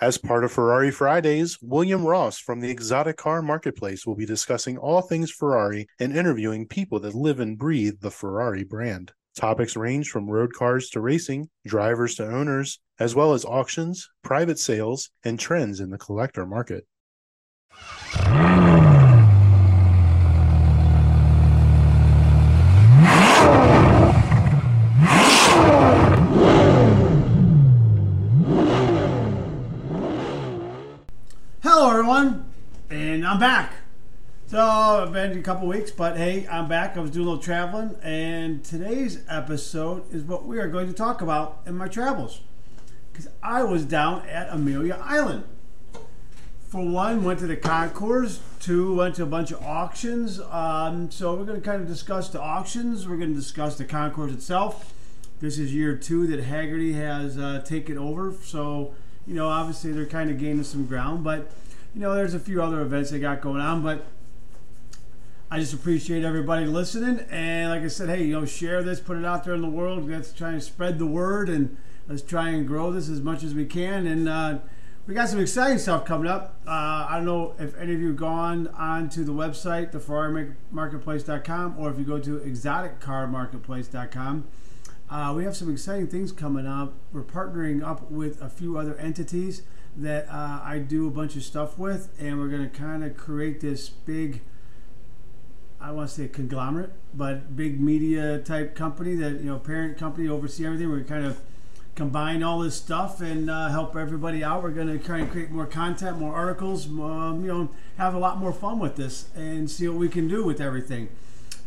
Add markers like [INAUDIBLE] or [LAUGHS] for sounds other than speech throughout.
As part of Ferrari Fridays, William Ross from the Exotic Car Marketplace will be discussing all things Ferrari and interviewing people that live and breathe the Ferrari brand. Topics range from road cars to racing, drivers to owners, as well as auctions, private sales, and trends in the collector market. Hello, everyone, and I'm back. So I've been a couple weeks, but hey, I'm back. I was doing a little traveling, and today's episode is what we are going to talk about in my travels. Because I was down at Amelia Island. For one, went to the concourse. Two, went to a bunch of auctions. Um, so we're going to kind of discuss the auctions. We're going to discuss the concourse itself. This is year two that Hagerty has uh, taken over. So you know, obviously they're kind of gaining some ground, but you know, there's a few other events they got going on, but I just appreciate everybody listening. And like I said, hey, you know, share this, put it out there in the world. Let's try and spread the word and let's try and grow this as much as we can. And uh, we got some exciting stuff coming up. Uh, I don't know if any of you have gone on to the website, theferrarimarketplace.com, or if you go to exoticcarmarketplace.com. Uh, we have some exciting things coming up. We're partnering up with a few other entities that uh, I do a bunch of stuff with, and we're going to kind of create this big, I want to say conglomerate, but big media type company that, you know, parent company oversee everything. We're kind of combine all this stuff and uh, help everybody out. We're going to try and create more content, more articles, um, you know, have a lot more fun with this and see what we can do with everything.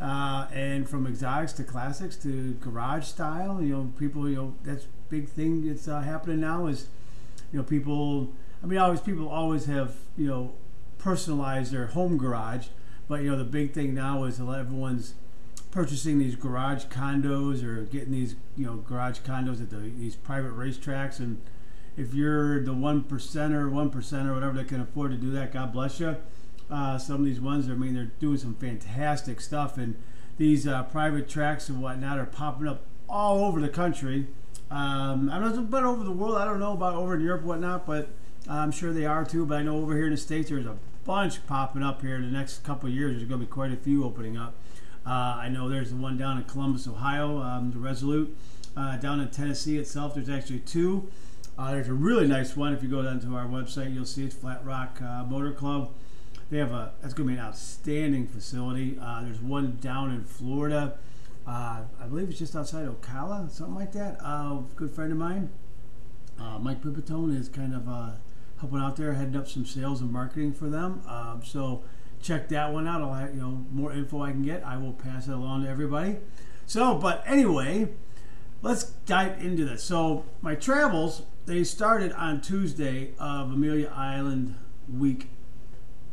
Uh, and from exotics to classics to garage style, you know, people, you know, that's big thing that's uh, happening now is, you know, people. I mean, always people always have you know personalized their home garage, but you know the big thing now is everyone's purchasing these garage condos or getting these you know garage condos at the, these private racetracks and if you're the one percenter, one percent or whatever that can afford to do that, God bless you uh, some of these ones. I mean, they're doing some fantastic stuff, and these uh, private tracks and whatnot are popping up all over the country. Um, I don't know about over the world. I don't know about over in Europe whatnot, but I'm sure they are too. But I know over here in the states, there's a bunch popping up here in the next couple of years. There's going to be quite a few opening up. Uh, I know there's the one down in Columbus, Ohio, um, the Resolute. Uh, down in Tennessee itself, there's actually two. Uh, there's a really nice one. If you go down to our website, you'll see it's Flat Rock uh, Motor Club. They have a that's going to be an outstanding facility. Uh, there's one down in Florida. Uh, I believe it's just outside Ocala, something like that. Uh, good friend of mine, uh, Mike Pipitone, is kind of uh, helping out there, heading up some sales and marketing for them. Um, so check that one out. I'll have you know more info I can get. I will pass it along to everybody. So, but anyway, let's dive into this. So my travels they started on Tuesday of Amelia Island week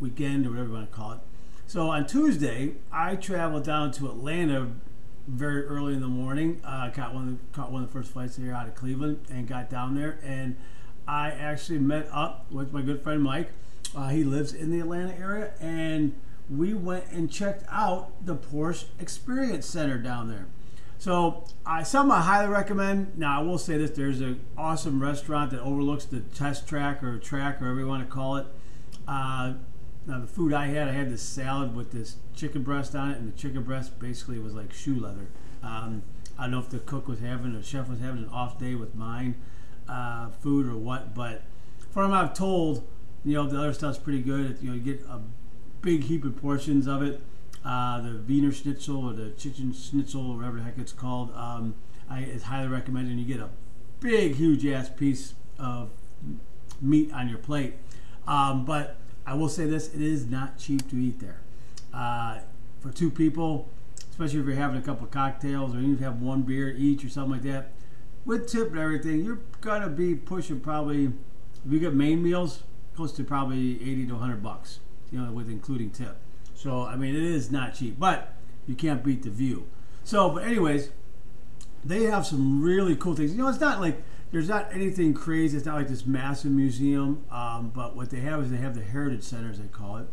weekend or whatever you want to call it. So on Tuesday, I traveled down to Atlanta very early in the morning. Uh, caught one the, caught one of the first flights here out of Cleveland and got down there. And I actually met up with my good friend Mike. Uh, he lives in the Atlanta area, and we went and checked out the Porsche Experience Center down there. So, I something I highly recommend. Now, I will say this: there's an awesome restaurant that overlooks the test track or track, or whatever you want to call it. Uh, now the food I had, I had this salad with this chicken breast on it, and the chicken breast basically was like shoe leather. Um, I don't know if the cook was having, the chef was having an off day with mine uh, food or what, but from what I've told, you know, the other stuff's pretty good. You know, you get a big heap of portions of it. Uh, the Wiener Schnitzel or the chicken schnitzel, or whatever the heck it's called, um, I, highly recommended. And you get a big, huge ass piece of meat on your plate. Um, but I will say this: it is not cheap to eat there. Uh, for two people, especially if you're having a couple of cocktails or even if you have one beer each or something like that, with tip and everything, you're gonna be pushing probably if you get main meals, close to probably 80 to 100 bucks, you know, with including tip. So I mean, it is not cheap, but you can't beat the view. So, but anyways, they have some really cool things. You know, it's not like there's not anything crazy. It's not like this massive museum. Um, but what they have is they have the heritage centers they call it.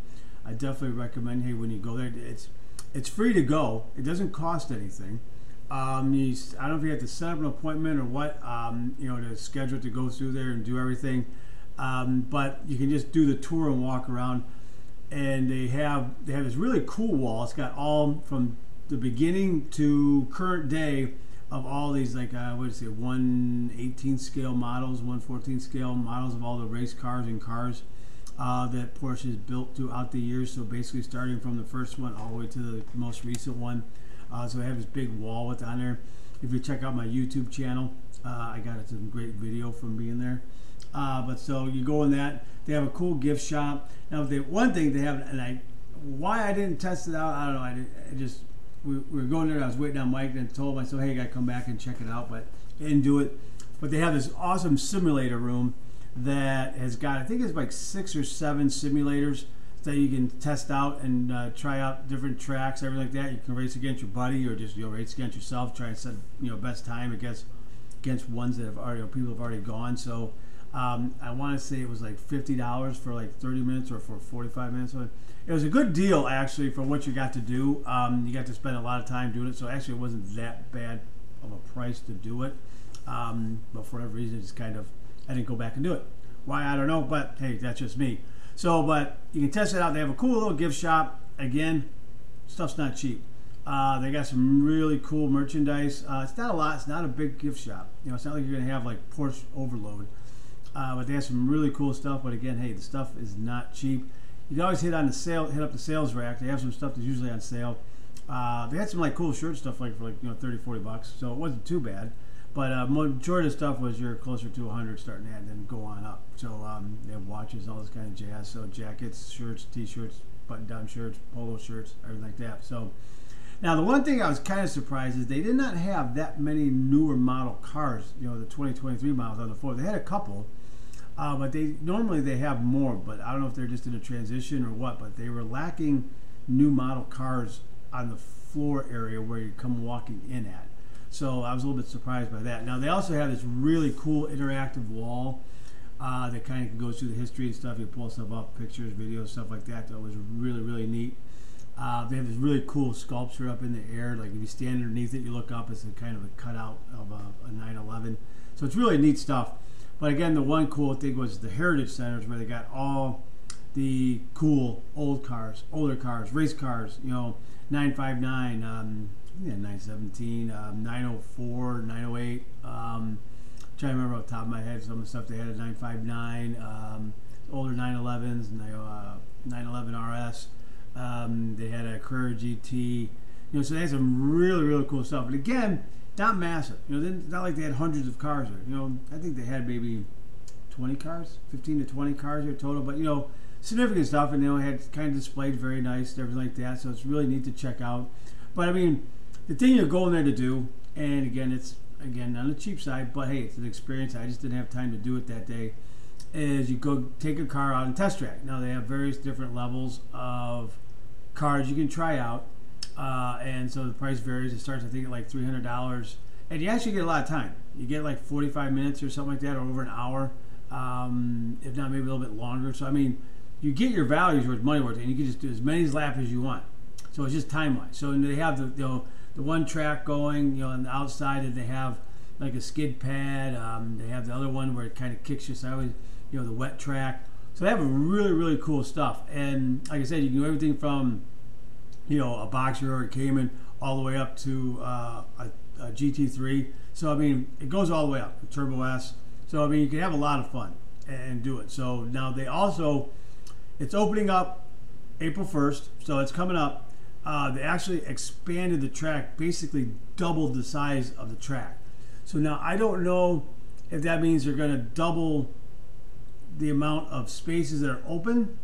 I definitely recommend. Hey, when you go there, it's it's free to go. It doesn't cost anything. Um, you, I don't know if you have to set up an appointment or what. Um, you know, to schedule to go through there and do everything. Um, but you can just do the tour and walk around. And they have they have this really cool wall. It's got all from the beginning to current day of all these like uh, what is it 118 scale models 114 scale models of all the race cars and cars uh, that Porsche has built throughout the years. So basically starting from the first one all the way to the most recent one. Uh, so I have this big wall with on there. If you check out my YouTube channel uh, I got some great video from being there. Uh, but so you go in that they have a cool gift shop. Now the one thing they have and I why I didn't test it out I don't know I, I just we, we were going there. I was waiting on Mike and told him, I said, hey, I got to come back and check it out, but didn't do it. But they have this awesome simulator room that has got, I think it's like six or seven simulators that you can test out and uh, try out different tracks, everything like that. You can race against your buddy or just you know race against yourself, try and set you know best time against against ones that have already people have already gone. So um, I want to say it was like fifty dollars for like thirty minutes or for forty five minutes. It was a good deal actually for what you got to do. Um, you got to spend a lot of time doing it, so actually it wasn't that bad of a price to do it. Um, but for whatever reason, it's kind of I didn't go back and do it. Why I don't know, but hey, that's just me. So, but you can test it out. They have a cool little gift shop. Again, stuff's not cheap. Uh, they got some really cool merchandise. Uh, it's not a lot. It's not a big gift shop. You know, it's not like you're gonna have like Porsche overload. Uh, but they have some really cool stuff. But again, hey, the stuff is not cheap. You can always hit on the sale, hit up the sales rack. They have some stuff that's usually on sale. Uh, they had some like cool shirt stuff like for like you know 30, 40 bucks, so it wasn't too bad. But uh, majority of stuff was you're closer to 100 starting at, and then go on up. So um, they have watches, all this kind of jazz. So jackets, shirts, t-shirts, button-down shirts, polo shirts, everything like that. So now the one thing I was kind of surprised is they did not have that many newer model cars. You know, the 2023 models on the floor. They had a couple. Uh, but they normally they have more, but I don't know if they're just in a transition or what. But they were lacking new model cars on the floor area where you come walking in at. So I was a little bit surprised by that. Now they also have this really cool interactive wall uh, that kind of goes through the history and stuff. You pull stuff up, pictures, videos, stuff like that. That was really really neat. Uh, they have this really cool sculpture up in the air. Like if you stand underneath it, you look up. It's a kind of a cutout of a, a 911. So it's really neat stuff. But again, the one cool thing was the heritage centers where they got all the cool old cars, older cars, race cars. You know, 959, um, yeah, 917, um, 904, 908. Um, trying to remember off the top of my head some of the stuff they had at 959, um, older 911s, 911 RS. Um, they had a Carrera GT. You know, so they had some really, really cool stuff. But again, not massive. You know, not like they had hundreds of cars there. You know, I think they had maybe 20 cars, 15 to 20 cars there total. But you know, significant stuff, and you know, had kind of displayed very nice, and everything like that. So it's really neat to check out. But I mean, the thing you're going there to do, and again, it's again on the cheap side, but hey, it's an experience. I just didn't have time to do it that day. Is you go take a car out and test track. Now they have various different levels of cars you can try out uh, and so the price varies. It starts, I think, at like three hundred dollars, and you actually get a lot of time. You get like forty-five minutes or something like that, or over an hour, um, if not maybe a little bit longer. So I mean, you get your values worth money worth, and you can just do as many laps as you want. So it's just time wise. So they have the you know, the one track going, you know, on the outside, and they have like a skid pad. Um, they have the other one where it kind of kicks you so sideways, you know, the wet track. So they have really really cool stuff, and like I said, you can do everything from you know, a Boxster or a Cayman all the way up to uh, a, a, GT3. So I mean, it goes all the way up, Turbo S. So I mean, you can have a lot of fun and do it. So now they also, it's opening up April 1st, so it's coming up. Uh, they actually expanded the track, basically doubled the size of the track. So now I don't know if that means they're going to double the amount of spaces that are open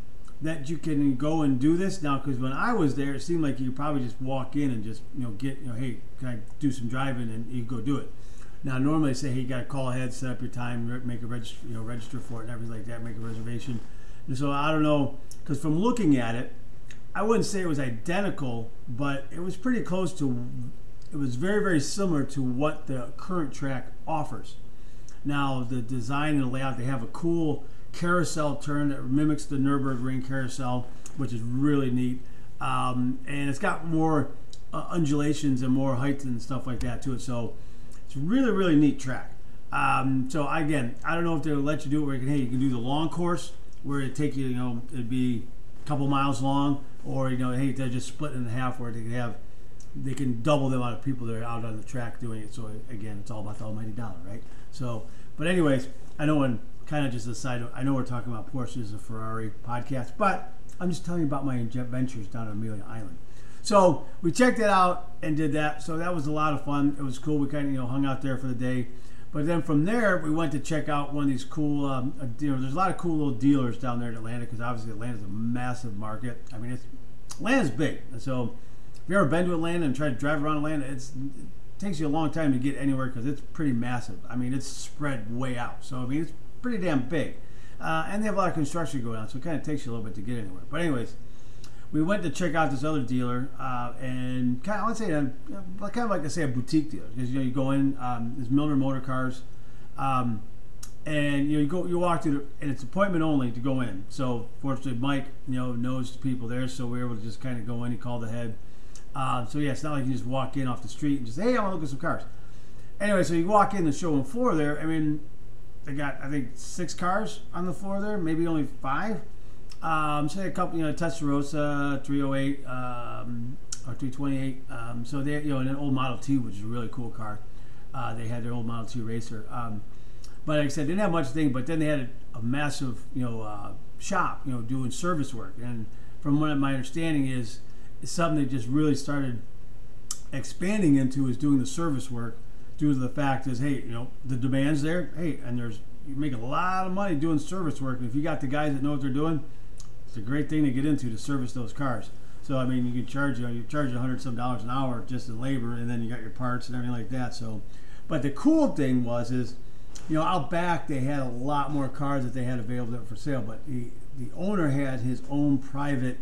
that you can go and do this now because when I was there, it seemed like you could probably just walk in and just you know get you know hey can I do some driving and you go do it. Now normally they say hey you got to call ahead, set up your time, make a register you know register for it and everything like that, make a reservation. And so I don't know because from looking at it, I wouldn't say it was identical, but it was pretty close to. It was very very similar to what the current track offers. Now the design and the layout, they have a cool carousel turn that mimics the Nürburgring carousel, which is really neat. Um, and it's got more uh, undulations and more heights and stuff like that to it. So it's really, really neat track. Um, so again, I don't know if they'll let you do it where you can, hey, you can do the long course where it take you, you know, it'd be a couple miles long, or you know, hey, they're just split in half where they can have, they can double the amount of people that are out on the track doing it. So again, it's all about the almighty dollar, right? So, but anyways, I know when kind of just a side, I know we're talking about Porsches and Ferrari podcast, but I'm just telling you about my adventures down on Amelia Island. So we checked it out and did that. So that was a lot of fun. It was cool. We kind of you know hung out there for the day. But then from there, we went to check out one of these cool, um, you know, there's a lot of cool little dealers down there in Atlanta because obviously Atlanta's a massive market. I mean, it's Atlanta's big. So if you've ever been to Atlanta and tried to drive around Atlanta, it's, it takes you a long time to get anywhere because it's pretty massive. I mean, it's spread way out. So, I mean, it's pretty damn big. Uh, and they have a lot of construction going on, so it kind of takes you a little bit to get anywhere. But anyways, we went to check out this other dealer, uh, and kind of, let's say, a, kind of like I say, a boutique dealer. Because you know, you go in, um, there's Milner Motor Cars, um, and you know, you go, you walk through, the, and it's appointment only to go in. So fortunately, Mike, you know, knows the people there, so we are able to just kind of go in. He called ahead. Uh, so yeah, it's not like you just walk in off the street and just, hey, I want to look at some cars. Anyway, so you walk in the showroom floor there. I mean, they got I think six cars on the floor there, maybe only five. Um, so they had a couple, you know, Testarossa 308 um, or 328. Um, so they, you know, an old Model T, which is a really cool car. Uh, they had their old Model T racer. Um, but like I said, they didn't have much thing. But then they had a, a massive, you know, uh, shop, you know, doing service work. And from what my understanding is, it's something they just really started expanding into is doing the service work due to the fact is, hey, you know, the demand's there. Hey, and there's you make a lot of money doing service work. And if you got the guys that know what they're doing it's a great thing to get into to service those cars. So I mean, you can charge you know you charge a hundred some dollars an hour just in labor, and then you got your parts and everything like that. So, but the cool thing was is, you know, out back they had a lot more cars that they had available for sale, but the the owner had his own private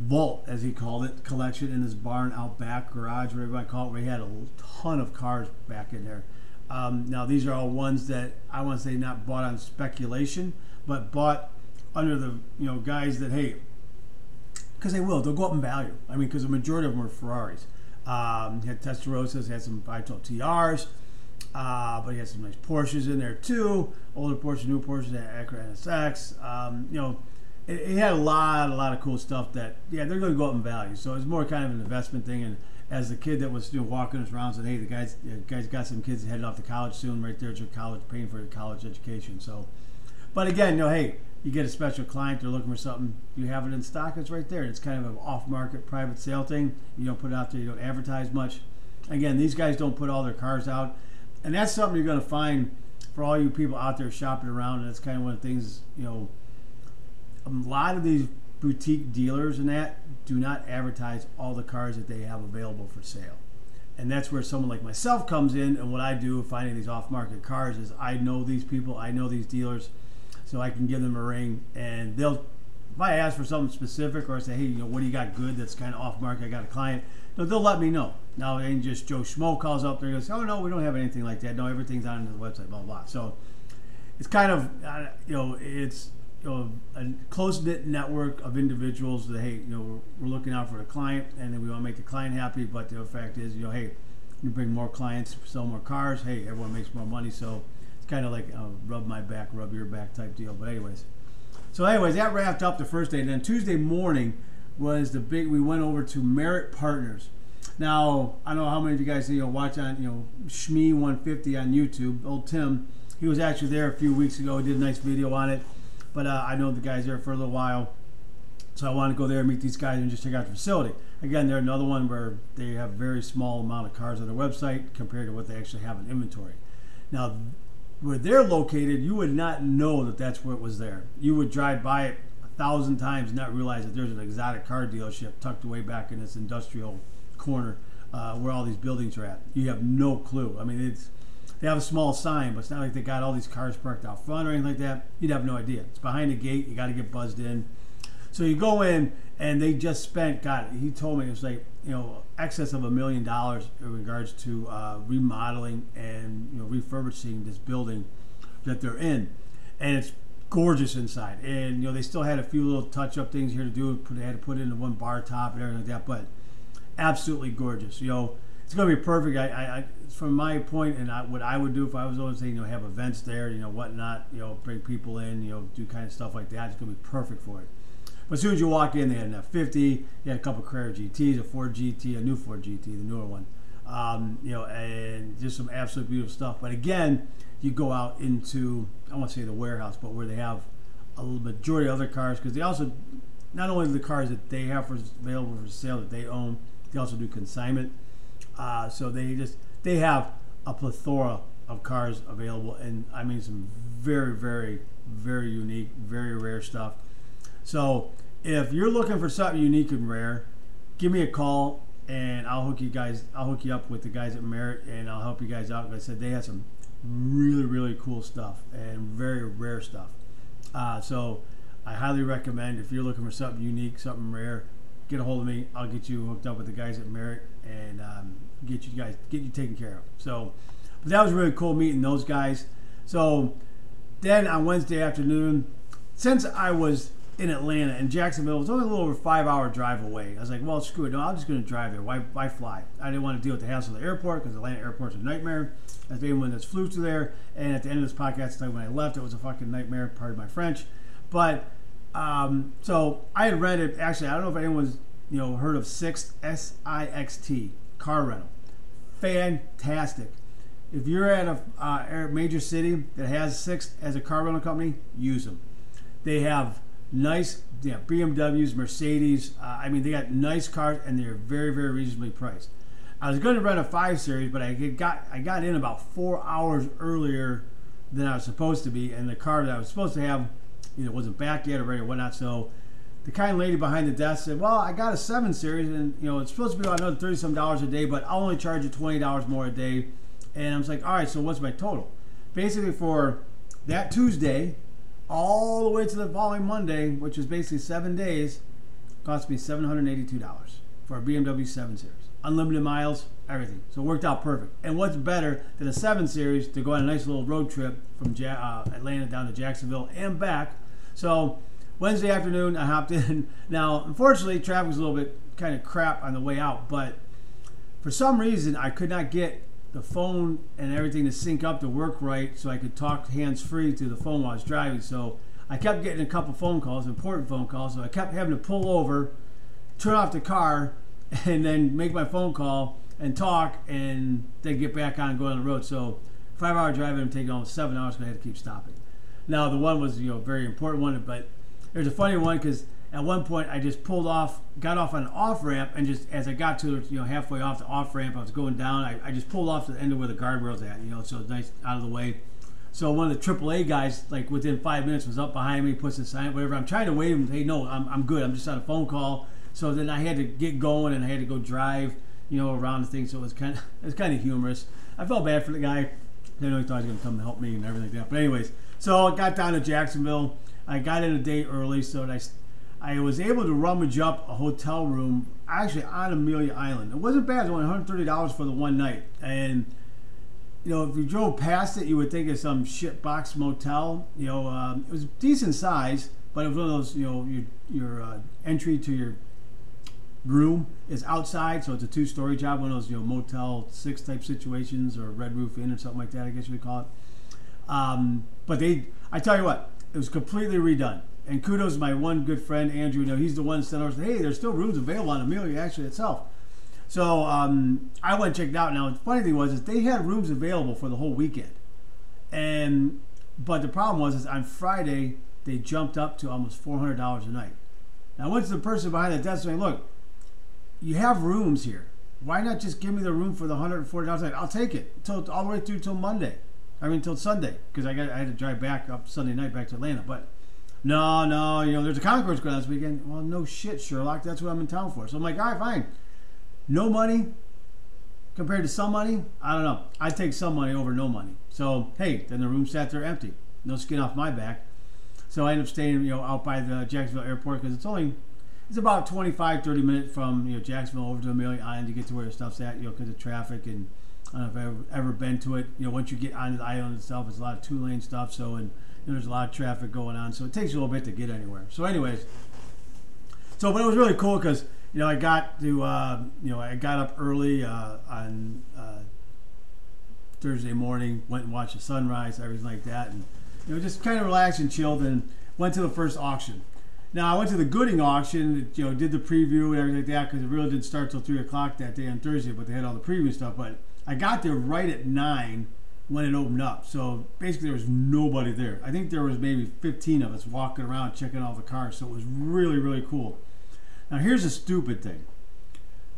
vault, as he called it, collection in his barn out back garage, whatever I call it, where he had a ton of cars back in there. Um, now these are all ones that I want to say not bought on speculation, but bought under the you know guys that hey, because they will, they'll go up in value. I mean, because the majority of them are Ferraris. Um, he had Testarossas, had some 512 TRs, uh, but he had some nice Porsches in there too. Older Porsche, new Porsches, Acura NSX. Um, you know, it, it, had a lot, a lot of cool stuff that yeah, they're going to go up in value. So it's more kind of an investment thing. And as the kid that was you know, walking us around said, hey, the guys, the guys got some kids headed off to college soon. Right there at your college, paying for your college education. So, but again, you know, hey you get a special client, they're looking for something, you have it in stock, it's right there. It's kind of an off market private sale thing. You don't put it out there, you don't advertise much. Again, these guys don't put all their cars out. And that's something you're going to find for all you people out there shopping around. And that's kind of one of the things, you know, a lot of these boutique dealers and that do not advertise all the cars that they have available for sale. And that's where someone like myself comes in. And what I do finding these off market cars is I know these people, I know these dealers so I can give them a ring, and they'll. If I ask for something specific or I say, hey, you know, what do you got good that's kind of off market? I got a client. No, they'll let me know. Now, it ain't just Joe Schmo calls up there and goes, oh no, we don't have anything like that. No, everything's on the website, blah blah. So it's kind of, uh, you know, it's a close knit network of individuals that hey, you know, we're, we're, looking out for the client, and then we want to make the client happy. But the fact is, you know, hey, you bring more clients, sell more cars. Hey, everyone makes more money. So it's kind of like rub my back, rub your back type deal. But anyways, so anyways, that wrapped up the first day, and then Tuesday morning was the big. We went over to Merit Partners. Now I don't know how many of you guys you know watch on you know Shmee150 on YouTube. Old Tim, he was actually there a few weeks ago. He did a nice video on it. But uh, I know the guys there for a little while, so I want to go there and meet these guys and just check out the facility. Again, they're another one where they have a very small amount of cars on their website compared to what they actually have in inventory. Now, where they're located, you would not know that that's what was there. You would drive by it a thousand times and not realize that there's an exotic car dealership tucked away back in this industrial corner uh, where all these buildings are at. You have no clue. I mean, it's they have a small sign, but it's not like they got all these cars parked out front or anything like that. You'd have no idea. It's behind the gate. You got to get buzzed in. So you go in, and they just spent. God, he told me it was like you know excess of a million dollars in regards to uh, remodeling and you know refurbishing this building that they're in, and it's gorgeous inside. And you know they still had a few little touch-up things here to do. They had to put in one bar top and everything like that, but absolutely gorgeous. You know, it's going to be perfect. I, I, I from my point and I, what I would do if I was always saying, you know, have events there, you know, whatnot, you know, bring people in, you know, do kind of stuff like that. It's going to be perfect for it. But as soon as you walk in, they had an F50, they had a couple Carrera GTs, a Ford GT, a new Ford GT, the newer one, um, you know, and just some absolute beautiful stuff. But again, you go out into, I won't say the warehouse, but where they have a majority of other cars, because they also, not only the cars that they have for available for sale that they own, they also do consignment. Uh, so they just they have a plethora of cars available, and I mean some very, very, very unique, very rare stuff. So if you're looking for something unique and rare, give me a call and I'll hook you guys. I'll hook you up with the guys at Merit, and I'll help you guys out. Like I said, they have some really, really cool stuff and very rare stuff. Uh, so I highly recommend if you're looking for something unique, something rare, get a hold of me. I'll get you hooked up with the guys at Merit, and um, get you guys get you taken care of. So, but that was really cool meeting those guys. So then on Wednesday afternoon, since I was in Atlanta and Jacksonville was only a little over five hour drive away. I was like, well, screw it. No, I'm just going to drive there. Why, why fly? I didn't want to deal with the hassle of the airport because Atlanta airport's a nightmare. As anyone that's flew through there, and at the end of this podcast when I left, it was a fucking nightmare. Pardon my French, but um, so I had rented. Actually, I don't know if anyone's you know heard of Sixt S I X T car rental. Fantastic. If you're at a uh, major city that has Sixt as a car rental company, use them. They have nice BMWs, Mercedes. Uh, I mean, they got nice cars and they're very, very reasonably priced. I was going to rent a five series, but I got I got in about four hours earlier than I was supposed to be, and the car that I was supposed to have either wasn't back yet or ready or whatnot. So the kind lady behind the desk said, "Well, I got a seven series, and you know it's supposed to be about another thirty some dollars a day, but I'll only charge you twenty dollars more a day." And I was like, "All right, so what's my total?" Basically, for that Tuesday, all the way to the following Monday, which was basically seven days, cost me seven hundred eighty-two dollars for a BMW Seven Series, unlimited miles, everything. So it worked out perfect. And what's better than a Seven Series to go on a nice little road trip from ja- uh, Atlanta down to Jacksonville and back? So Wednesday afternoon, I hopped in. [LAUGHS] Now, unfortunately, traffic was a little bit kind of crap on the way out, but for some reason, I could not get the phone and everything to sync up to work right so I could talk hands free to the phone while I was driving. So I kept getting a couple phone calls, important phone calls. So I kept having to pull over, turn off the car, [LAUGHS] and then make my phone call and talk, and then get back on and go on the road. So five hour and I'm taking almost seven hours because I had to keep stopping. Now the one was you know very important one, but there's a funny one because at one point I just pulled off, got off on an off ramp, and just as I got to you know halfway off the off ramp, I was going down. I, I just pulled off to the end of where the guardrail's at, you know, so it's nice out of the way. So one of the AAA guys, like within five minutes, was up behind me, puts a sign, whatever. I'm trying to wave him, hey, no, I'm, I'm good. I'm just on a phone call. So then I had to get going, and I had to go drive, you know, around the thing. So it was kind of [LAUGHS] it was kind of humorous. I felt bad for the guy. I know he thought he was to come help me and everything like that. But anyways, so I got down to Jacksonville. I got in a day early, so I I was able to rummage up a hotel room actually on Amelia Island. It wasn't bad. It was only $130 for the one night. And, you know, if you drove past it, you would think it's some shit box motel. You know, um, it was decent size, but it was one of those, you know, your, your uh, entry to your room is outside, so it's a two story job, one of those, you know, Motel 6 type situations or Red Roof Inn or something like that, I guess you would call it. Um, but they, I tell you what, it was completely redone and kudos my one good friend Andrew. You know, he's the one that said, "Hey, there's still rooms available on Amelia actually itself." So um, I went and checked out. Now, the funny thing was is they had rooms available for the whole weekend, and but the problem was is on Friday they jumped up to almost four hundred dollars a night. Now I went to the person behind the desk said, "Look, you have rooms here. Why not just give me the room for the hundred and forty dollars? night? I'll take it till all the way through till Monday. I mean, until Sunday because I got I had to drive back up Sunday night back to Atlanta, but." No, no, you know, there's a concourse going on this weekend. Well, no shit, Sherlock. That's what I'm in town for. So I'm like, all right, fine. No money compared to some money. I don't know. I'd take some money over no money. So hey, then the room sat there empty. No skin off my back. So I end up staying, you know, out by the Jacksonville airport because it's only it's about 25, 30 minutes from you know Jacksonville over to Amelia Island to get to where the stuff's at. You know, because of traffic and I don't know if I've ever, ever been to it. You know, once you get onto the island itself, it's a lot of two lane stuff. So and and there's a lot of traffic going on, so it takes a little bit to get anywhere. So, anyways, so but it was really cool because you know, I got to, uh, you know, I got up early uh, on uh, Thursday morning, went and watched the sunrise, everything like that, and you know, just kind of relaxed and chilled, and went to the first auction. Now I went to the Gooding auction, you know, did the preview and everything like that because it really didn't start till three o'clock that day on Thursday, but they had all the preview stuff. But I got there right at nine when it opened up, so basically there was nobody there. I think there was maybe 15 of us walking around checking all the cars, so it was really really cool. Now here's a stupid thing.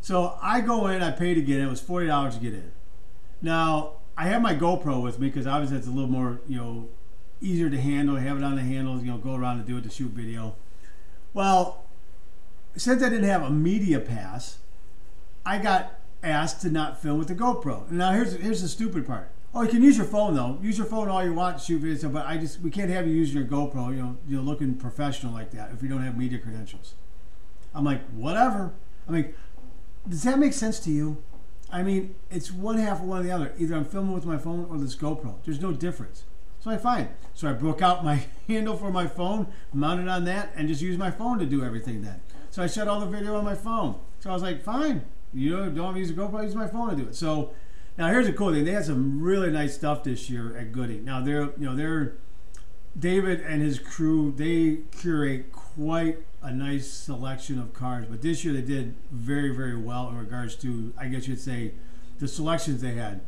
So I go in, I pay to get in. It was forty dollars to get in. Now I have my GoPro with me because obviously it's a little more, you know, easier to handle. I have it on the handles, you know, go around and do it to shoot video. Well, since I didn't have a media pass, I got asked to not film with the GoPro. Now here's here's the stupid part. Oh, you can use your phone though. Use your phone all you want to shoot videos, but I just we can't have you using your GoPro. You know, you're looking professional like that if you don't have media credentials. I'm like, whatever. I mean, does that make sense to you? I mean, it's one half or one or the other. Either I'm filming with my phone or this GoPro. There's no difference. So I fine. So I broke out my [LAUGHS] handle for my phone, mounted on that, and just used my phone to do everything then. So I shut all the video on my phone. So I was like, fine. You don't use a GoPro, use my phone to do it. So now here's a cool thing. They had some really nice stuff this year at Gooding. Now they're, you know, they're David and his crew. They curate quite a nice selection of cars, but this year they did very, very well in regards to, I guess you'd say, the selections they had.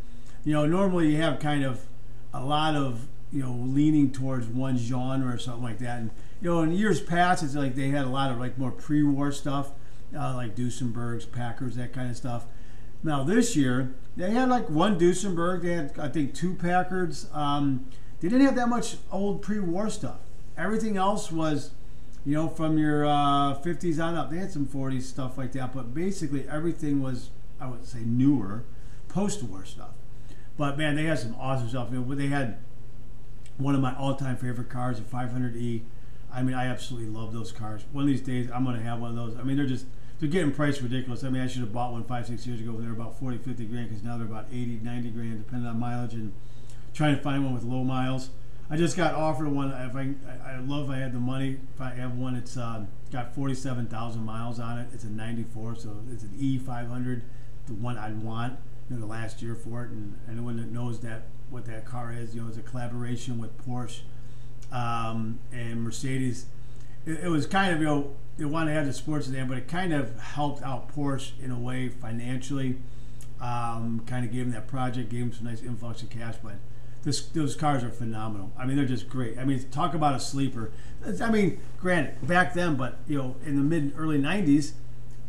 You know, normally you have kind of a lot of, you know, leaning towards one genre or something like that. And, you know, in years past, it's like they had a lot of like more pre war stuff, uh, like Duesenbergs, Packards, that kind of stuff. Now, this year, they had like one Duesenberg, they had, I think, two Packards. Um, they didn't have that much old pre war stuff. Everything else was you know, from your uh, 50s on up. They had some 40s stuff like that, but basically everything was, I would say, newer, post-war stuff. But man, they had some awesome stuff. You know, they had one of my all-time favorite cars, a 500e. I mean, I absolutely love those cars. One of these days, I'm going to have one of those. I mean, they're just they're getting priced ridiculous. I mean, I should have bought one five, six years ago when they were about 40, 50 grand, because now they're about 80, 90 grand, depending on mileage, and trying to find one with low miles. I just got offered one. If I, I love, if I had the money. If I have one, it's uh, got forty-seven thousand miles on it. It's a '94, so it's an E500, the one I'd want. Know, the last year for it, and anyone that knows that what that car is, you know, it's a collaboration with Porsche um, and Mercedes. It, it, was kind of you know they wanted to have the sports sedan, but it kind of helped out Porsche in a way financially. Um, kind of gave them that project, gave them some nice influx of cash, but this, those cars are phenomenal. I mean, they're just great. I mean, talk about a sleeper. I mean, granted, back then, but you know, in the mid early '90s,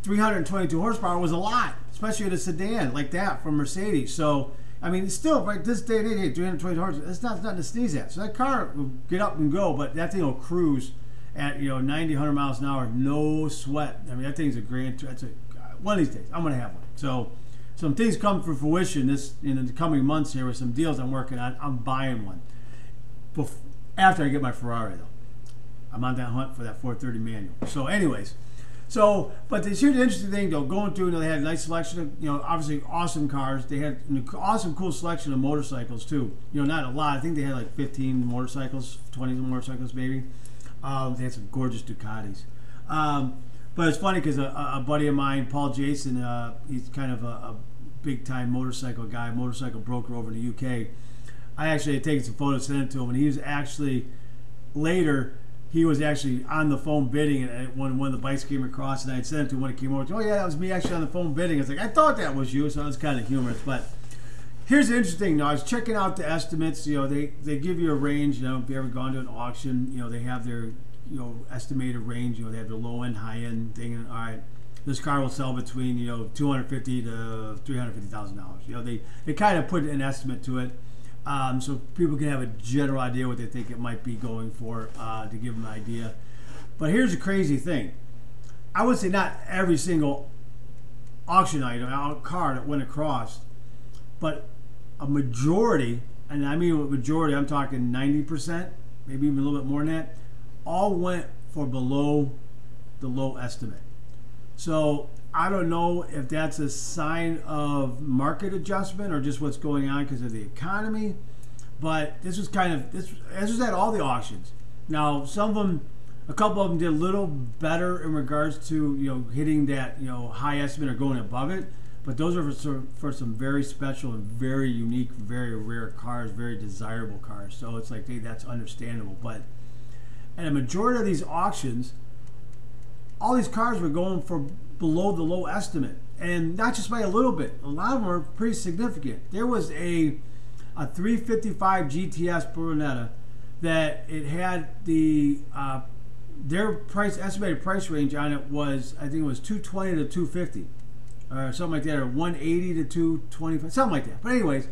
322 horsepower was a lot, especially in a sedan like that from Mercedes. So, I mean, still, right this day and age, 320 horsepower, that's not nothing to sneeze at. So that car will get up and go, but that thing will cruise at you know 90, 100 miles an hour, no sweat. I mean, that thing's a grand. That's a one of these days I'm gonna have one. So some things come to fruition this in the coming months here with some deals I'm working on. I'm buying one. Bef- after I get my Ferrari though, I'm on that hunt for that 430 manual. So, anyways, so but this here's the interesting thing though. Going through, you know, they had a nice selection of, you know, obviously awesome cars. They had an awesome, cool selection of motorcycles too. You know, not a lot. I think they had like 15 motorcycles, 20 motorcycles maybe. Um, they had some gorgeous Ducatis. Um, but it's funny because a, a, buddy of mine, Paul Jason, uh, he's kind of a, a big time motorcycle guy, motorcycle broker over in the UK. I actually had taken some photos, sent it to him, and he was actually later. He was actually on the phone bidding, and when one of the bikes came across, and I had sent it to him when he came over. Oh yeah, that was me actually on the phone bidding. I was like, I thought that was you, so it was kind of humorous. But here's the interesting. Now I was checking out the estimates. You know, they they give you a range. You know, if you ever gone to an auction, you know they have their you know estimated range. You know they have the low end, high end thing. All right, this car will sell between you know two hundred fifty to three hundred fifty thousand dollars. You know they they kind of put an estimate to it. Um, so people can have a general idea what they think it might be going for uh, to give them an idea. But here's the crazy thing: I would say not every single auction item, car that went across, but a majority, and I mean majority, I'm talking 90%, maybe even a little bit more than that, all went for below the low estimate. So I don't know if that's a sign of market adjustment or just what's going on because of the economy. But this was kind of this. This was at all the auctions. Now some of them A couple of them did a little better in regards to you know hitting that you know high estimate or going above it, but those are for, for some very special and very unique, very rare cars, very desirable cars. So it's like hey, that's understandable. But at a majority of these auctions, all these cars were going for below the low estimate, and not just by a little bit. A lot of them were pretty significant. There was a a 355 GTS Berlinetta that it had the uh, their price estimated price range on it was I think it was 220 to 250 or something like that or 180 to 225 something like that. But anyways,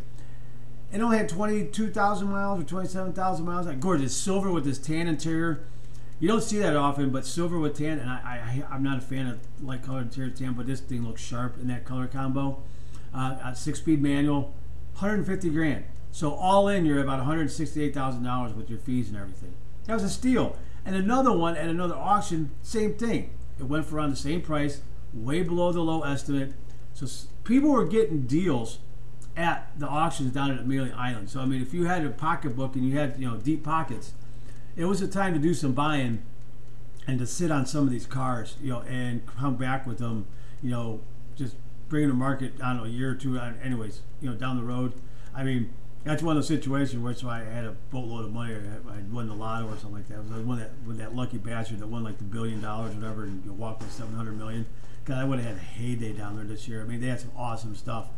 it only had 22,000 miles or 27,000 miles. Like gorgeous silver with this tan interior. You don't see that often, but silver with tan, and I, I, I'm not a fan of light colored interior tan, but this thing looks sharp in that color combo. Uh, six speed manual, 150 grand. So all in, you're about $168,000 with your fees and everything. That was a steal. And another one at another auction, same thing. It went for around the same price, way below the low estimate. So people were getting deals at the auctions down at Amelia Island. So I mean, if you had a pocketbook and you had you know deep pockets, it was a time to do some buying and to sit on some of these cars, you know, and come back with them, you know, just bringing the market I don't know a year or two. Uh, anyways, you know, down the road. I mean, that's one of those situations where so I had a boatload of money, or I won the lotto or something like that. I was one that with that lucky bastard that won like the billion dollars or whatever, and you walked with seven hundred million. God, I would have had a heyday down there this year. I mean, they had some awesome stuff.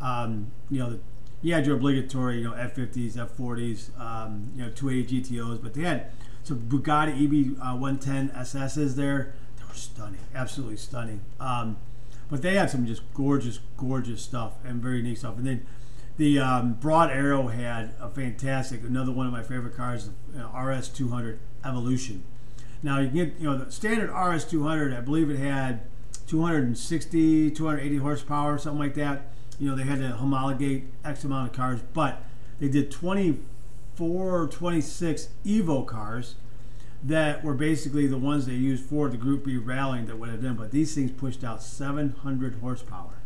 Um, you know, the, you had your obligatory, you know, F50s, F40s, um, you know, 280 GTOs, but they had some Bugatti EB uh, 110 SSs there. They were stunning, absolutely stunning. Um, but they had some just gorgeous, gorgeous stuff and very neat stuff. And then the um, Broad Arrow had a fantastic, another one of my favorite cars, the uh, RS200 Evolution. Now you can get, you know, the standard RS200, I believe it had 260, 280 horsepower, something like that. You know, they had to homologate X amount of cars, but they did 24 or 26 Evo cars that were basically the ones they used for the Group B rallying that would have done. But these things pushed out 700 horsepower.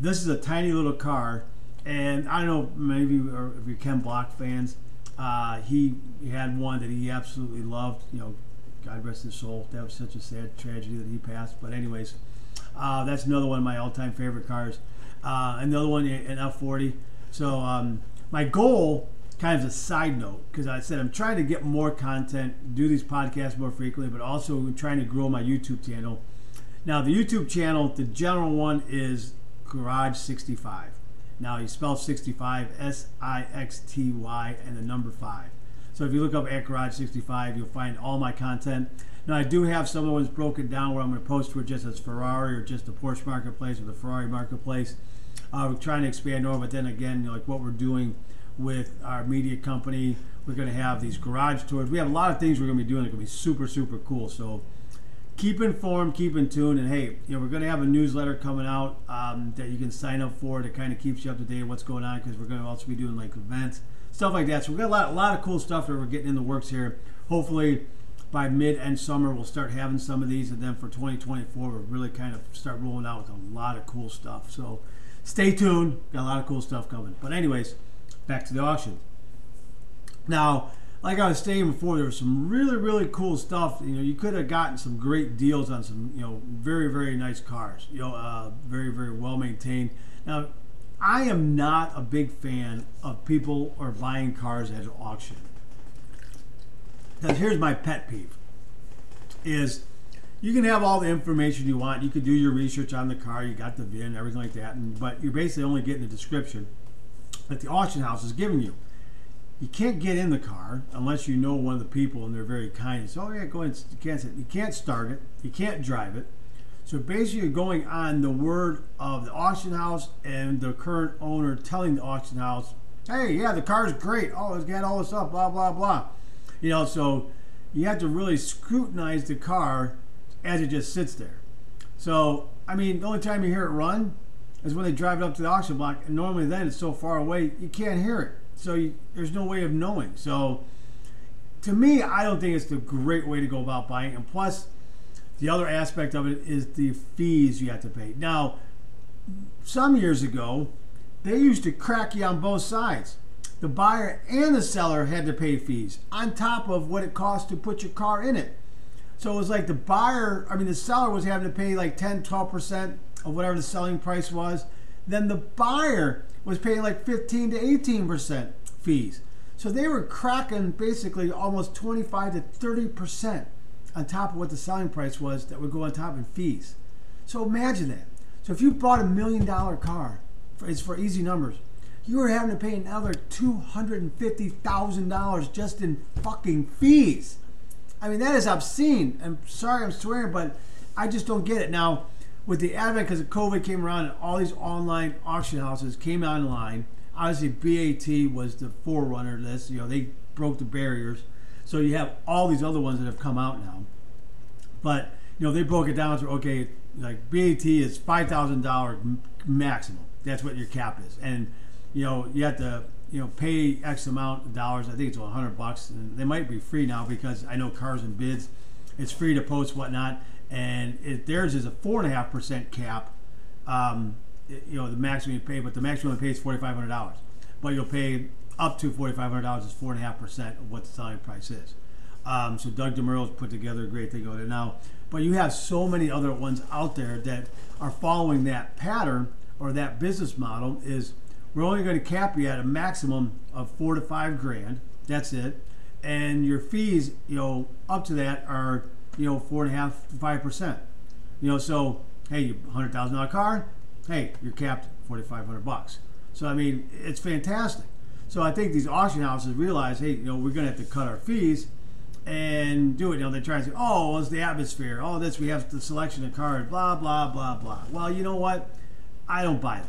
This is a tiny little car and I don't know, maybe if you're Ken Block fans, uh, he, he had one that he absolutely loved. You know, God rest his soul. That was such a sad tragedy that he passed. But anyways, uh, that's another one of my all-time favorite cars. Uh, another one, an F40. So um, my goal, kind of a side note, because I said I'm trying to get more content, do these podcasts more frequently, but also trying to grow my YouTube channel. Now the YouTube channel, the general one is Garage 65. Now you spell 65 S I X T Y and the number 5. So if you look up at Garage 65, you'll find all my content. Now I do have some of ones broken down where I'm going to post for just as Ferrari or just the Porsche marketplace or the Ferrari marketplace. Uh, we're trying to expand over, but then again, you know, like what we're doing with our media company, we're going to have these garage tours. We have a lot of things we're going to be doing that are going to be super, super cool. So keep informed, keep in tune, and hey, you know we're going to have a newsletter coming out um, that you can sign up for that kind of keeps you up to date on what's going on because we're going to also be doing like events, stuff like that. So we've got a lot, a lot of cool stuff that we're getting in the works here. Hopefully, by mid and summer, we'll start having some of these, and then for 2024, we'll really kind of start rolling out with a lot of cool stuff. So stay tuned, got a lot of cool stuff coming. But anyways, back to the auction. Now like I was saying before, there was some really, really cool stuff. You know, you could have gotten some great deals on some, you know, very, very nice cars. You know, uh, very, very well maintained. Now, I am not a big fan of people or buying cars at auction. Because here's my pet peeve: is you can have all the information you want. You could do your research on the car. You got the VIN, everything like that. And, but you're basically only getting the description that the auction house is giving you you can't get in the car unless you know one of the people and they're very kind. So, oh yeah, go ahead. You can't, you can't start it. You can't drive it. So basically, you're going on the word of the auction house and the current owner telling the auction house, "Hey, yeah, the car's great. Oh, it's got all this stuff. Blah blah blah." You know, so you have to really scrutinize the car as it just sits there. So, I mean, the only time you hear it run is when they drive it up to the auction block, and normally then it's so far away you can't hear it so you, there's no way of knowing. So to me, I don't think it's the great way to go about buying. And plus, the other aspect of it is the fees you have to pay. Now, some years ago, they used to crack you on both sides. The buyer and the seller had to pay fees on top of what it cost to put your car in it. So it was like the buyer, I mean, the seller was having to pay like 10, 12% of whatever the selling price was. Then the buyer was paying like 15 to 18% fees. So they were cracking basically almost 25 to 30% on top of what the selling price was that would go on top in fees. So imagine that. So if you bought a million dollar car, for, it's for easy numbers, you were having to pay another $250,000 just in fucking fees. I mean, that is obscene. I'm sorry I'm swearing, but I just don't get it. Now, with the advent, because COVID came around and all these online auction houses came online, obviously BAT was the forerunner of this. You know, they broke the barriers. So you have all these other ones that have come out now. But, you know, they broke it down to, okay, like BAT is $5,000 maximum. That's what your cap is. And, you know, you have to you know, pay X amount of dollars. I think it's hundred bucks, and they might be free now because I know cars and bids, it's free to post whatnot, and it, theirs is a four and a half percent cap. Um, it, you know, the maximum you pay, but the maximum you pay is forty five hundred dollars. But you'll pay up to forty five hundred dollars is four and a half percent of what the selling price is. Um, so Doug DeMuro's put together a great thing on it now. But you have so many other ones out there that are following that pattern or that business model is we're only going to cap you at a maximum of four to five grand. That's it. And your fees, you know, up to that are, you know, four and a half to five percent. You know, so hey, you hundred thousand dollar car, hey, you're capped forty five hundred bucks. So I mean, it's fantastic. So I think these auction houses realize, hey, you know, we're to have to cut our fees and do it. You know, they try and say, oh, well, it's the atmosphere. Oh, this we have the selection of cars. Blah blah blah blah. Well, you know what? I don't buy that.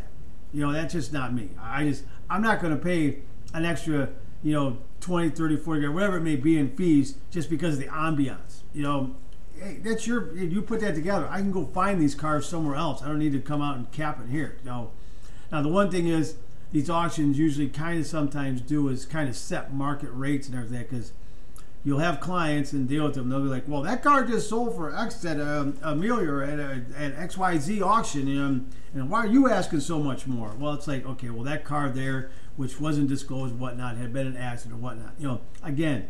You know, that's just not me. I just, I'm not to pay an extra, you know, 20, 30, 40 grand, whatever it may be in fees just because of the ambiance. You know, hey, that's your, you put that together. I can go find these cars somewhere else. I don't need to come out and cap it here. Know, now the one thing is, these auctions usually kind of sometimes do is kind of set market rates and everything because you'll have clients and deal with them. They'll be like, "Well, that car just sold for X at um, Amelia at, a, at XYZ auction, and, and why are you asking so much more?" Well, it's like, okay, well, that car there, which wasn't disclosed, whatnot, had been an accident or whatnot. You know, again,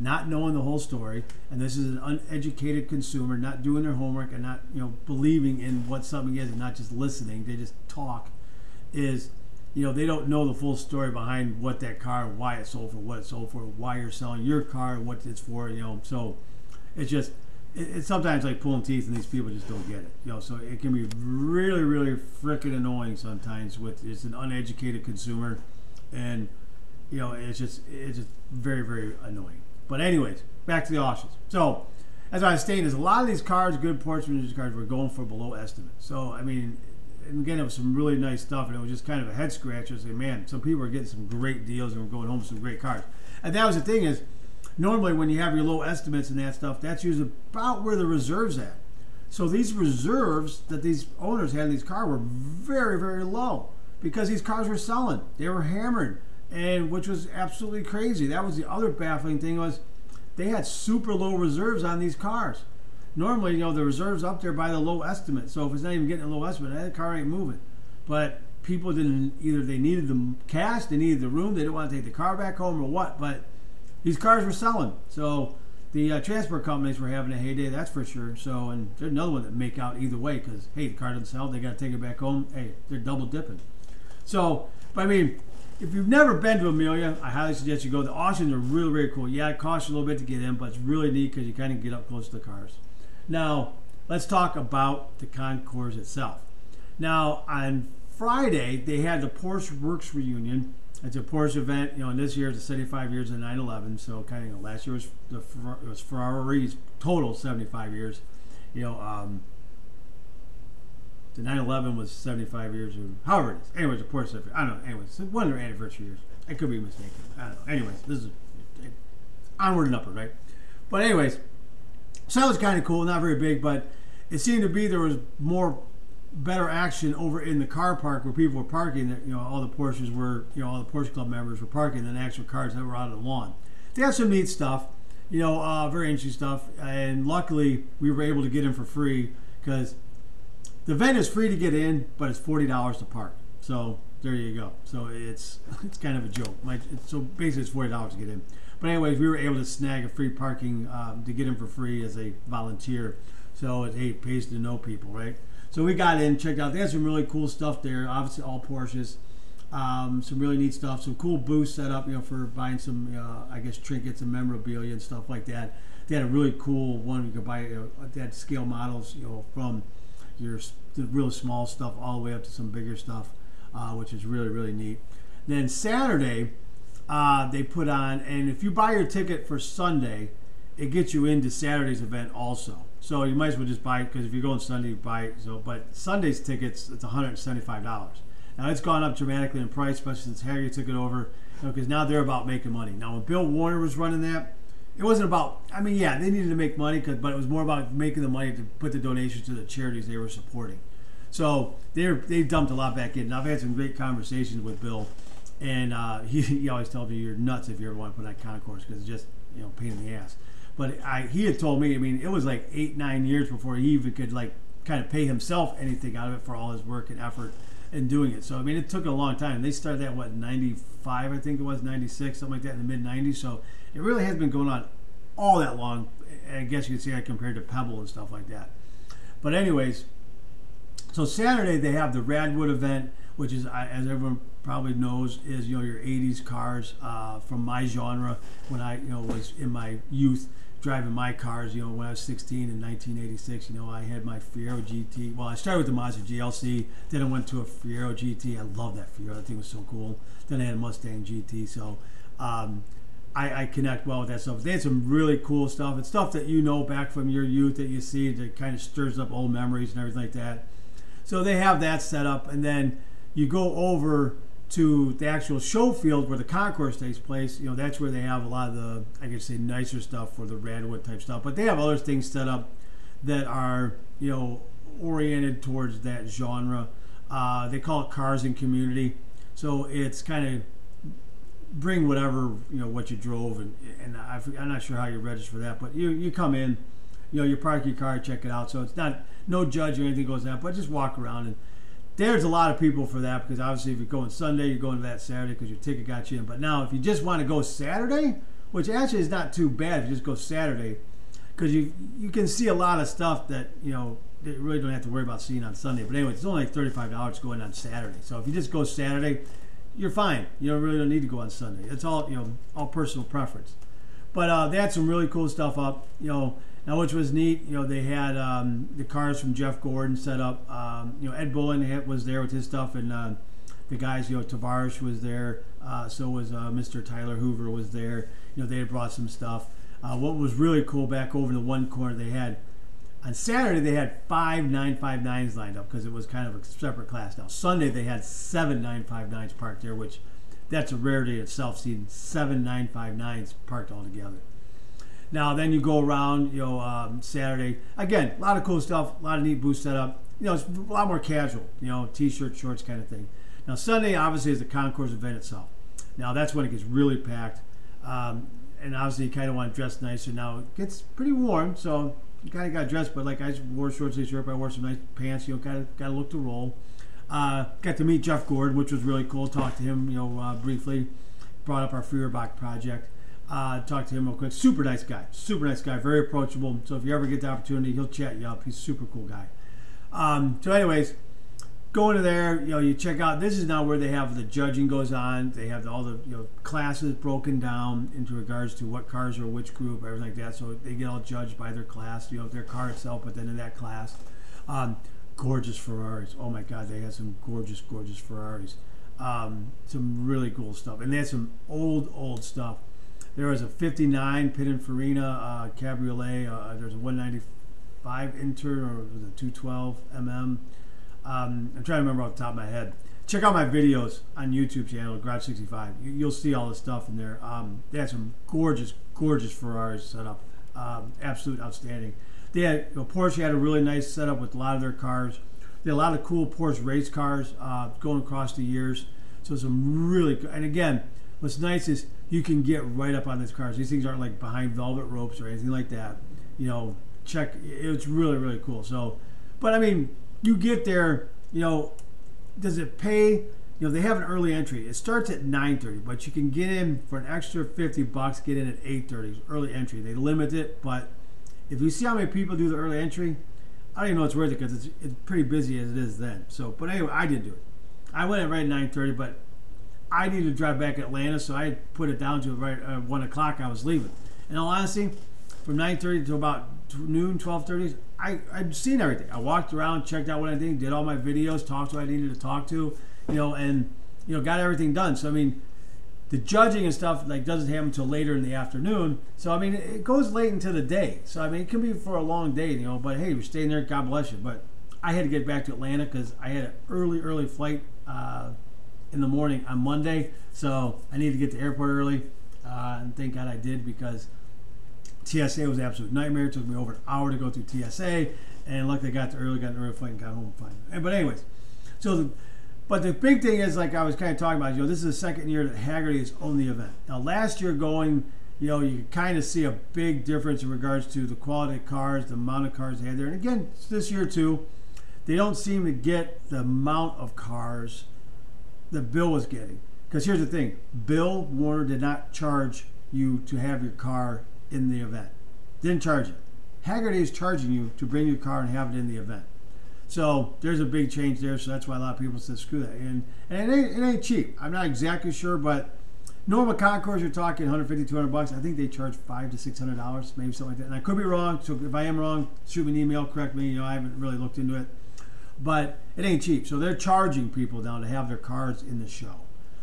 not knowing the whole story, and this is an uneducated consumer, not doing their homework and not you know believing in what something is and not just listening. They just talk. Is you know, they don't know the full story behind what that car, why it's sold for, what it's sold for, why you're selling your car, what it's for, you know. So it's just, it, it's sometimes like pulling teeth, and these people just don't get it, you know. So it can be really, really freaking annoying sometimes with it's an uneducated consumer, and you know, it's just, it's just very, very annoying. But anyways, back to the auctions. So as I was stating, there's a lot of these cars, good portion of these cars, were going for below estimate. So I mean, and again, it was some really nice stuff, and it was just kind of a head scratcher. Say, man, some people are getting some great deals and we're going home with some great cars. And that was the thing is, normally when you have your low estimates and that stuff, that's usually about where the reserves at. So these reserves that these owners had in these cars were very, very low because these cars were selling. They were hammered, and which was absolutely crazy. That was the other baffling thing was they had super low reserves on these cars normally, you know, the reserve's up there by the low estimate. So if it's not even getting a low estimate, that car ain't moving. But people didn't either they needed the cash, they needed the room, they didn't want to take the car back home or what. But these cars were selling, so the uh, transport companies were having a heyday, that's for sure. So and there's another one that make out either way because hey, the car doesn't sell, they got to take it back home. Hey, they're double dipping. So, but I mean, if you've never been to Amelia, I highly suggest you go. The auctions are really, really cool. Yeah, it costs you a little bit to get in, but it's really neat because you kind of get up close to the cars. Now, let's talk about the concours itself. Now, on Friday, they had the Porsche Works reunion. It's a Porsche event, you know, and this year is 75 years of 911. So, kind of, you know, last year was the was Ferrari's total 75 years. You know, um, the 911 was 75 years, or however it is. Anyways, a Porsche. I don't know. Anyways, one of their anniversary years. I could be mistaken. I don't know. Anyways, this is onward and upward, right? But anyways, so that was kind of cool, not very big, but it seemed to be there was more better action over in the car park where people were parking. That you know all the Porsches were, you know all the Porsche Club members were parking than actual cars that were out on the lawn. They had some neat stuff, you know, uh, very interesting stuff, and luckily we were able to get in for free because the event is free to get in, but it's forty dollars to park. So there you go. So it's [LAUGHS] it's kind of a joke. so basically, it's forty dollars to get in. But anyways, we were able to snag a free parking um, to get in for free as a volunteer. So it hey, pays to know people, right? So we got in, checked out. They had some really cool stuff there. Obviously, all Porsches. Um, some really neat stuff. Some cool booths set up, you know, for buying some, uh, I guess, trinkets and memorabilia and stuff like that. They had a really cool one you could buy. You know, they had scale models, you know, from your the real small stuff all the way up to some bigger stuff, uh, which is really really neat. Then Saturday, uh, they put on, and if you buy your ticket for Sunday, it gets you into Saturday's event also. So you might as well just buy it because if you're going Sunday, you buy it. So, but Sunday's tickets, it's 175 dollars. Now it's gone up dramatically in price, especially since Hagerty took it over, because you know, now they're about making money. Now when Bill Warner was running that, it wasn't about. I mean, yeah, they needed to make money, but it was more about making the money to put the donations to the charities they were supporting. So they they dumped a lot back in. And I've had some great conversations with Bill, and uh, [LAUGHS] he, he always tells me you're nuts if you ever want to put that concourse because it's just you know pain in the ass. But I, he had told me, I mean, it was like eight nine years before he even could like kind of pay himself anything out of it for all his work and effort in doing it. So I mean, it took a long time. They started that what '95, I think it was '96, something like that in the mid '90s. So it really has been going on all that long. I guess you could say I compared to Pebble and stuff like that. But anyways, so Saturday they have the Radwood event, which is as everyone probably knows is you know your 80s cars uh, from my genre when I you know was in my youth driving my cars. You know when I was 16 in 1986, you know I had my Fiero GT. Well, I started with the Mazda GLC, then I went to a Fiero GT. I love that Fiero. That thing was so cool. Then I had a Mustang GT. So. Um, I, I, connect well with that stuff. They had some really cool stuff. It's stuff that you know back from your youth that you see that kind of stirs up old memories and everything like that. So they have that set up, and then you go over to the actual show field where the concourse takes place. You know that's where they have a lot of the I could say nicer stuff for the Radwood type stuff, but they have other things set up that are you know oriented towards that genre. Uh, they call it Cars and Community, so it's kind of bring whatever you know what you drove, and and I, am not sure how you register for that, but you you come in, you know you park your car, check it out. So it's not no judge or anything goes that, but just walk around and. There's a lot of people for that because obviously if you're going Sunday, you're going to that Saturday because your ticket got you in. But now if you just want to go Saturday, which actually is not too bad if you just go Saturday, because you you can see a lot of stuff that you know that you really don't have to worry about seeing on Sunday. But anyway, it's only like thirty five dollars going on Saturday. So if you just go Saturday, you're fine. You don't really don't need to go on Sunday. It's all you know, all personal preference. But uh, they had some really cool stuff up. You know, now which was neat. You know, they had um, the cars from Jeff Gordon set up. Um, you know, Ed Bolian was there with his stuff, and uh, the guys. You know, Tavarish was there. Uh, so was uh, Mr. Tyler Hoover was there. You know, they had brought some stuff. Uh, what was really cool back over in the one corner, they had on Saturday, they had five 959s lined up because it was kind of a separate class. Now, Sunday, they had seven 959s parked there, which that's a rarity itself, seeing seven 959s parked all together. Now, then you go around, you know, um, Saturday. Again, a lot of cool stuff, a lot of neat booth setup. You know, it's a lot more casual, you know, t shirt, shorts kind of thing. Now, Sunday, obviously, is the concourse event itself. Now, that's when it gets really packed. Um, and obviously, you kind of want to dress nicer. Now, it gets pretty warm, so you kind of got dressed, but like I wore short sleeve shirt, but I wore some nice pants. You know, kind of got to look to roll. Uh, got to meet Jeff Gordon, which was really cool. Talked to him, you know, uh, briefly. Brought up our Feuerbach project. Uh, talked to him real quick. Super nice guy. Super nice guy. Very approachable. So if you ever get the opportunity, he'll chat you up. He's super cool guy. Um, so, anyways, go into there, you know, you check out. This is now where they have the judging goes on. They have all the you know classes broken down into regards to what cars are which group, everything like that. So they get all judged by their class, you know, their car itself, but then in that class, um, gorgeous Ferraris. Oh my God, they had some gorgeous, gorgeous Ferraris. Um, some really cool stuff, and they had some old, old stuff. There was a '59 Pininfarina uh, Cabriolet. Uh, there's a 195 Inter or was it 212 mm. Um, I'm trying to remember off the top of my head. Check out my videos on YouTube channel, Garage65. You, will see all the stuff in there. Um, they had some gorgeous, gorgeous Ferraris set up. Um, absolute outstanding. They had you know, Porsche had a really nice setup with a lot of their cars. They had a lot of cool Porsche race cars uh, going across the years. So some really good. And again, what's nice is you can get right up on these cars. These things aren't like behind velvet ropes or anything like that. You know, check. It's really really cool. So, but I mean, you get there, you know, does it pay you know, they have an early entry. It starts at 9:30, but you can get in for an extra 50 bucks. Get in at 8:30. Early entry. They limit it, but if you see how many people do the early entry, I don't even know it's worth it because it's, it's pretty busy as it is then. So, but anyway, I didn't do it. I went at right 9:30, but I needed to drive back to Atlanta, so I put it down to right uh, one o'clock. I was leaving. And all honesty, from 9:30 to about noon, 12:30, I I'd seen everything. I walked around, checked out what I did, did all my videos, talked to I needed to talk to you know, and you know, got everything done. So I mean, the judging and stuff like doesn't happen until later in the afternoon. So I mean, it goes late into the day. So I mean, it can be for a long day, you know. But hey, you're staying there. God bless you. But I had to get back to Atlanta because I had an early, early flight uh, in the morning on Monday. So I needed to get to the airport early, uh, and thank God I did because TSA was an absolute nightmare. It took me over an hour to go through TSA, and luckily I got the early, got an early flight, and got home fine. But anyways, so. The, but the big thing is, like I was kind of talking about, you know, this is the second year that Hagerty has owned the event. Now, last year going, you know, you kind of see a big difference in regards to the quality of cars, the amount of cars they had there. And again, this year too, they don't seem to get the amount of cars that Bill was getting. Because here's the thing Bill Warner did not charge you to have your car in the event, didn't charge you. Hagerty is charging you to bring your car and have it in the event. So there's a big change there. So that's why a lot of people said screw that. And and it ain't, it ain't cheap. I'm not exactly sure, but normal Concours you're talking 150, 200 bucks. I think they charge five to six hundred dollars, maybe something like that. And I could be wrong. So if I am wrong, shoot me an email, correct me. You know, I haven't really looked into it, but it ain't cheap. So they're charging people now to have their cars in the show.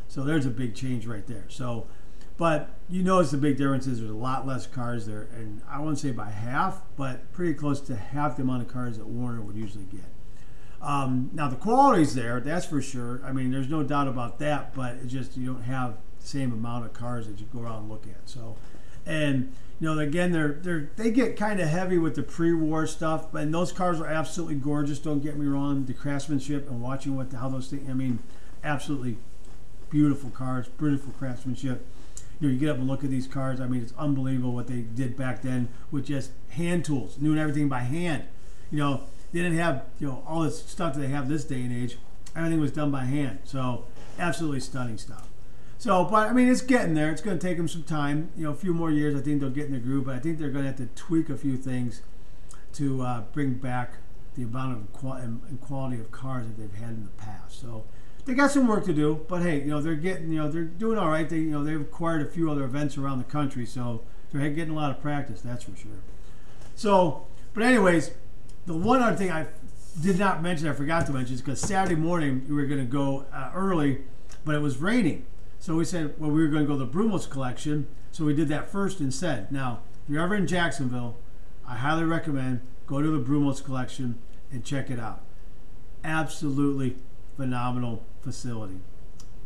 So there's a big change right there. So. But you notice the big difference is there's a lot less cars there, and I won't say by half, but pretty close to half the amount of cars that Warner would usually get. Um, now the quality's there, that's for sure. I mean, there's no doubt about that. But it's just you don't have the same amount of cars that you go around and look at. So, and you know, again, they're they're they get kind of heavy with the pre-war stuff, and those cars are absolutely gorgeous. Don't get me wrong. The craftsmanship and watching what the, how those things. I mean, absolutely beautiful cars, beautiful craftsmanship. You know, you get up and look at these cars. I mean, it's unbelievable what they did back then with just hand tools, doing everything by hand. You know, they didn't have you know all this stuff that they have this day and age. Everything was done by hand. So absolutely stunning stuff. So, but I mean, it's getting there. It's going to take them some time. You know, a few more years. I think they'll get in the groove. But I think they're going to have to tweak a few things to uh, bring back the amount of qual- and quality of cars that they've had in the past. So they got some work to do. But hey, you know, they're getting, you know, they're doing all right. They, you know, they've acquired a few other events around the country, so they're getting a lot of practice. That's for sure. So, but anyways, the one other thing I did not mention, I forgot to mention, is because Saturday morning we were going to go uh, early, but it was raining. So we said, well, we were going to go to the Brumos collection. So we did that first instead. Now, if you're ever in Jacksonville, I highly recommend go to the Brumos collection and check it out. Absolutely phenomenal facility.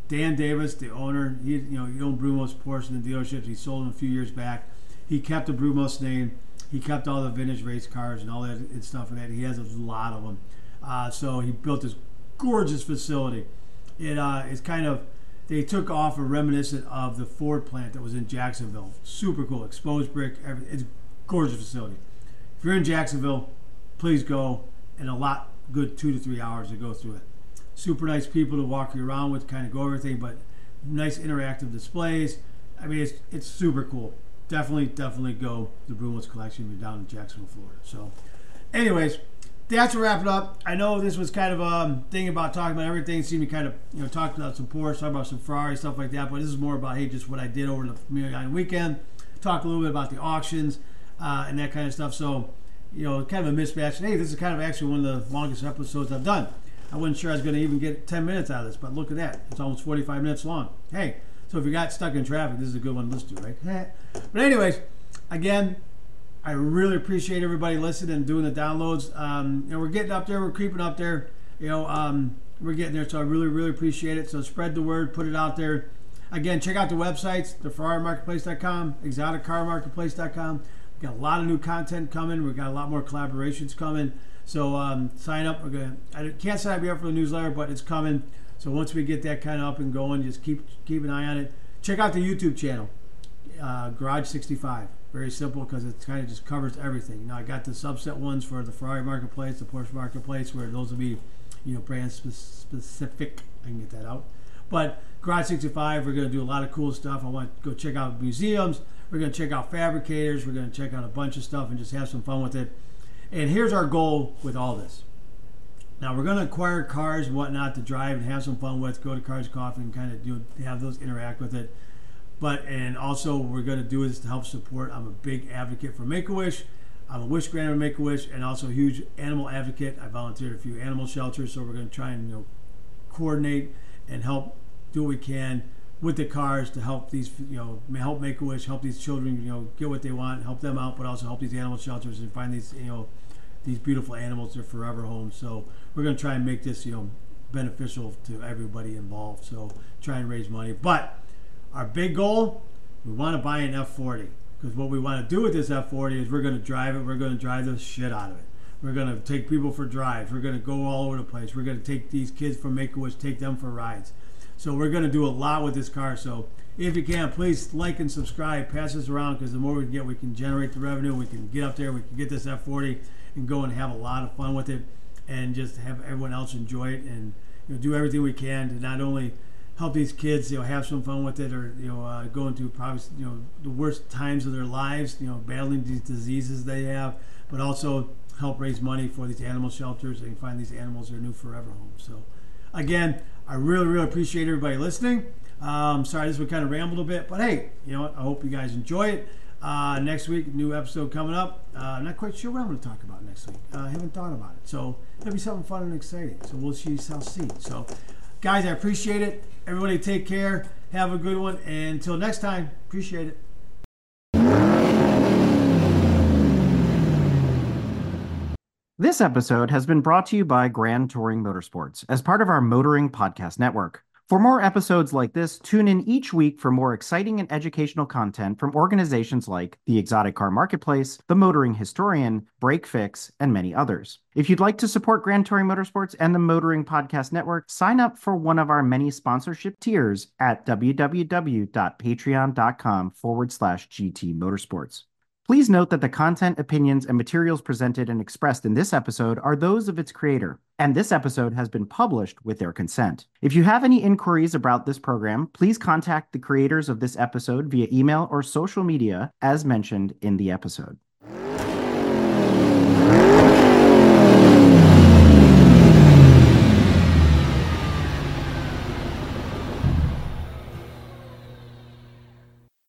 Dan Davis, the owner, he you know he owned Brumos the dealerships. He sold them a few years back. He kept the Brumos name he kept all the vintage race cars and all that and stuff like that. He has a lot of them. Uh, so he built this gorgeous facility. It uh, it's kind of they took off a reminiscent of the Ford plant that was in Jacksonville. Super cool, exposed brick. Everything. It's a gorgeous facility. If you're in Jacksonville, please go. And a lot good two to three hours to go through it. Super nice people to walk you around with, kind of go everything, but nice interactive displays. I mean, it's it's super cool definitely, definitely go to the Brumos collection you're down in Jacksonville, Florida. So, anyways, that's to wrap it up. I know this was kind of a um, thing about talking about everything. See me kind of, you know, talk about some Porsche, talk about some Ferrari, stuff like that. But this is more about, hey, just what I did over the Amelia weekend. Talk a little bit about the auctions uh, and that kind of stuff. So, you know, kind of a mismatch. And hey, this is kind of actually one of the longest episodes I've done. I wasn't sure I was going to even get 10 minutes out of this, but look at that. It's almost 45 minutes long. Hey, so if you got stuck in traffic, this is a good one to listen to, right? [LAUGHS] but anyways, again, I really appreciate everybody listening and doing the downloads. Um, you know, we're getting up there, we're creeping up there. You know, um, we're getting there, so I really, really appreciate it. So spread the word, put it out there. Again, check out the websites, the FerrariMarketplace.com, ExoticCarMarketplace.com. We've got a lot of new content coming. We've got a lot more collaborations coming. So um, sign up. We're gonna. I can't sign up yet for the newsletter, but it's coming. So once we get that kind of up and going, just keep keep an eye on it. Check out the YouTube channel, uh, Garage 65. Very simple because it kind of just covers everything. Now I got the subset ones for the Ferrari marketplace, the Porsche marketplace, where those will be, you know, brand specific. I can get that out. But Garage 65, we're going to do a lot of cool stuff. I want to go check out museums. We're going to check out fabricators. We're going to check out a bunch of stuff and just have some fun with it. And here's our goal with all this. Now we're going to acquire cars whatnot to drive and have some fun with. Go to Cars Coffee and kind of do have those interact with it. But and also we're going to do this to help support. I'm a big advocate for Make a Wish. I'm a wish granter Make a Wish, and also a huge animal advocate. I volunteered a few animal shelters, so we're going to try and you know coordinate and help do what we can with the cars to help these you know help Make a Wish, help these children you know get what they want, help them out, but also help these animal shelters and find these you know these beautiful animals their forever homes. So we're going to try and make this you know beneficial to everybody involved. So try and raise money, but our big goal, we want to buy an F40 because what we want to do with this F40 is we're going to drive it. We're going to drive the shit out of it. We're going to take people for drives. We're going to go all over the place. We're going to take these kids from Make-A-Wish, take them for rides. So we're going to do a lot with this car. So if you can, please like and subscribe. Pass this around because the more we get, we can generate the revenue. We can get up there. We can get this F40 and go and have a lot of fun with it and just have everyone else enjoy it and you know, do everything we can to not only – help these kids, you know, have some fun with it, or you know, uh, go into probably you know the worst times of their lives, you know, battling these diseases they have, but also help raise money for these animal shelters and find these animals their new forever home So, again, I really, really appreciate everybody listening. Um, sorry, this one kind of rambled a bit, but hey, you know what? I hope you guys enjoy it. Uh, next week, new episode coming up. Uh, not quite sure what I'm going to talk about next week. Uh, I haven't thought about it, so it'll be something fun and exciting. So we'll see. Shall see. So, guys, I appreciate it. Everybody take care. Have a good one. And until next time, appreciate it. This episode has been brought to you by Grand Touring Motorsports as part of our Motoring Podcast Network. For more episodes like this, tune in each week for more exciting and educational content from organizations like the Exotic Car Marketplace, the Motoring Historian, Brake Fix, and many others. If you'd like to support Grand Touring Motorsports and the Motoring Podcast Network, sign up for one of our many sponsorship tiers at www.patreon.com forward slash GT Motorsports. Please note that the content, opinions, and materials presented and expressed in this episode are those of its creator, and this episode has been published with their consent. If you have any inquiries about this program, please contact the creators of this episode via email or social media as mentioned in the episode.